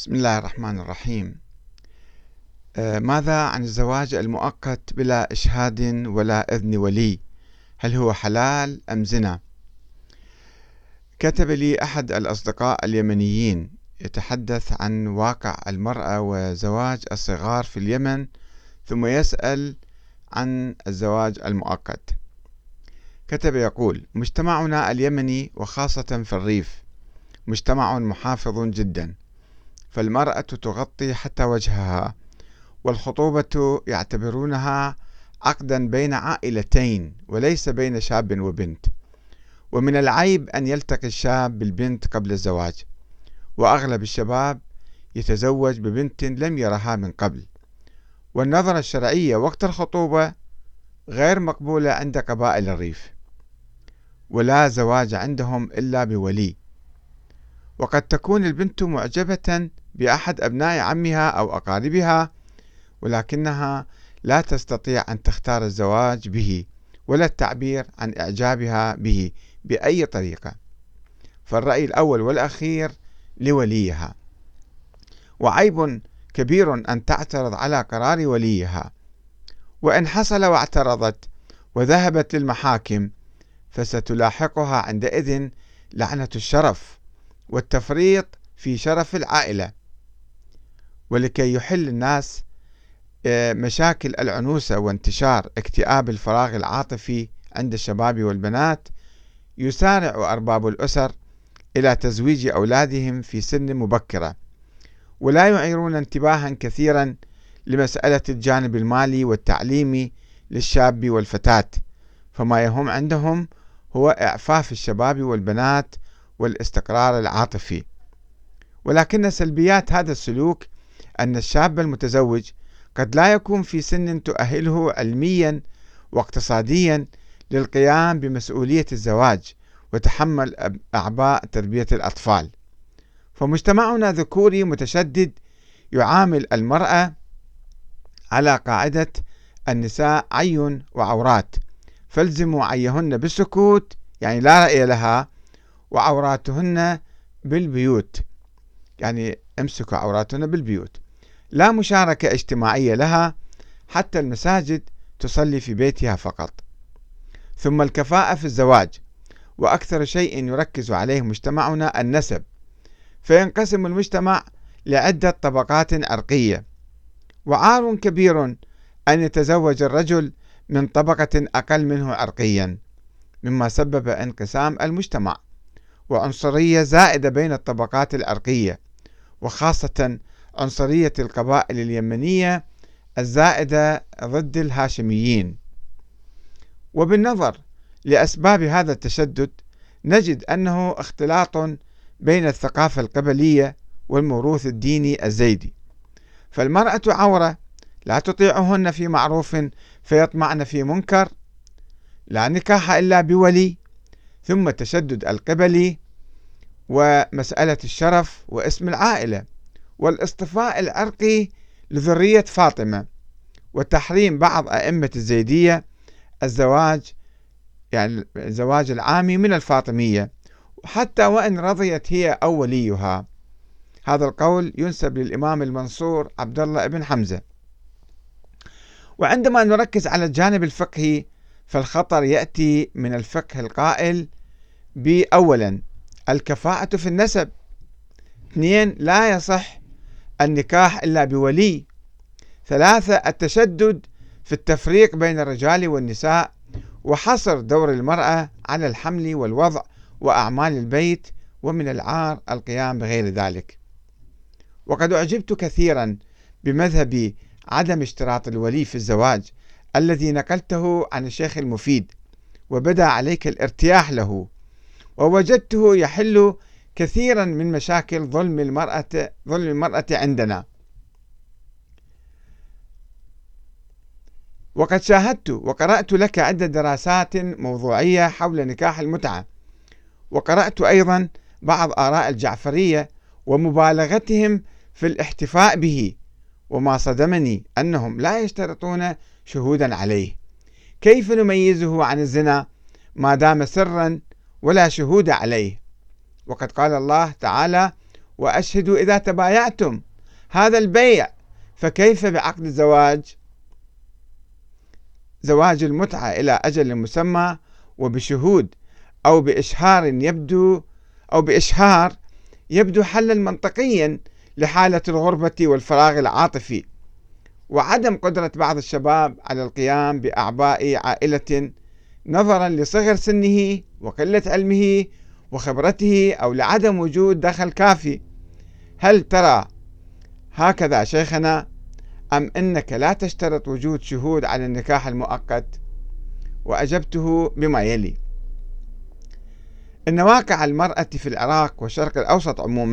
بسم الله الرحمن الرحيم. آه، ماذا عن الزواج المؤقت بلا إشهاد ولا إذن ولي؟ هل هو حلال أم زنا؟ كتب لي أحد الأصدقاء اليمنيين يتحدث عن واقع المرأة وزواج الصغار في اليمن ثم يسأل عن الزواج المؤقت. كتب يقول مجتمعنا اليمني وخاصة في الريف مجتمع محافظ جدا. فالمرأة تغطي حتى وجهها والخطوبة يعتبرونها عقدا بين عائلتين وليس بين شاب وبنت. ومن العيب أن يلتقي الشاب بالبنت قبل الزواج وأغلب الشباب يتزوج ببنت لم يرها من قبل. والنظرة الشرعية وقت الخطوبة غير مقبولة عند قبائل الريف ولا زواج عندهم إلا بولي. وقد تكون البنت معجبة بأحد أبناء عمها أو أقاربها ولكنها لا تستطيع أن تختار الزواج به ولا التعبير عن إعجابها به بأي طريقة. فالرأي الأول والأخير لوليها. وعيب كبير أن تعترض على قرار وليها. وإن حصل واعترضت وذهبت للمحاكم فستلاحقها عندئذ لعنة الشرف. والتفريط في شرف العائلة ولكي يحل الناس آه، مشاكل العنوسة وانتشار اكتئاب الفراغ العاطفي عند الشباب والبنات يسارع أرباب الأسر إلى تزويج أولادهم في سن مبكرة. ولا يعيرون انتباها كثيرا لمسألة الجانب المالي والتعليمي للشاب والفتاة فما يهم عندهم هو إعفاف الشباب والبنات والاستقرار العاطفي. ولكن سلبيات هذا السلوك أن الشاب المتزوج قد لا يكون في سن تؤهله علميا واقتصاديا للقيام بمسؤولية الزواج وتحمل أعباء تربية الأطفال. فمجتمعنا ذكوري متشدد يعامل المرأة على قاعدة النساء عي وعورات. فالزموا عيهن بالسكوت يعني لا رأي لها وعوراتهن بالبيوت. يعني امسكوا عوراتهن بالبيوت. لا مشاركة اجتماعية لها حتى المساجد تصلي في بيتها فقط. ثم الكفاءة في الزواج. وأكثر شيء يركز عليه مجتمعنا النسب. فينقسم المجتمع لعدة طبقات عرقية وعار كبير أن يتزوج الرجل من طبقة أقل منه عرقيا مما سبب انقسام المجتمع. وعنصرية زائدة بين الطبقات العرقية وخاصة عنصرية القبائل اليمنية الزائدة ضد الهاشميين. وبالنظر لأسباب هذا التشدد نجد أنه اختلاط بين الثقافة القبلية والموروث الديني الزيدي. فالمرأة عورة لا تطيعهن في معروف فيطمعن في منكر لا نكاح إلا بولي ثم التشدد القبلي ومسألة الشرف واسم العائلة والاصطفاء العرقي لذرية فاطمة وتحريم بعض أئمة الزيدية الزواج يعني الزواج العامي من الفاطمية حتى وإن رضيت هي أو وليها. هذا القول ينسب للإمام المنصور عبد الله بن حمزة. وعندما نركز على الجانب الفقهي فالخطر يأتي من الفقه القائل بأولا الكفاءة في النسب. اثنين لا يصح النكاح إلا بولي. ثلاثة التشدد في التفريق بين الرجال والنساء وحصر دور المرأة على الحمل والوضع وأعمال البيت ومن العار القيام بغير ذلك. وقد أعجبت كثيرا بمذهب عدم اشتراط الولي في الزواج الذي نقلته عن الشيخ المفيد وبدأ عليك الارتياح له ووجدته يحل كثيرا من مشاكل ظلم المرأة ظلم المرأة عندنا. وقد شاهدت وقرأت لك عدة دراسات موضوعية حول نكاح المتعة. وقرأت أيضا بعض آراء الجعفرية ومبالغتهم في الاحتفاء به وما صدمني أنهم لا يشترطون شهودا عليه. كيف نميزه عن الزنا؟ ما دام سرا ولا شهود عليه. وقد قال الله تعالى وأشهدوا إذا تبايعتم هذا البيع فكيف بعقد الزواج؟ زواج المتعة إلى أجل مسمى وبشهود أو بإشهار يبدو أو بإشهار يبدو حلا منطقيا لحالة الغربة والفراغ العاطفي. وعدم قدرة بعض الشباب على القيام بأعباء عائلة نظرا لصغر سنه وقلة علمه وخبرته أو لعدم وجود دخل كافي. هل ترى هكذا شيخنا؟ أم أنك لا تشترط وجود شهود على النكاح المؤقت؟ وأجبته بما يلي. إن واقع المرأة في العراق والشرق الأوسط عموما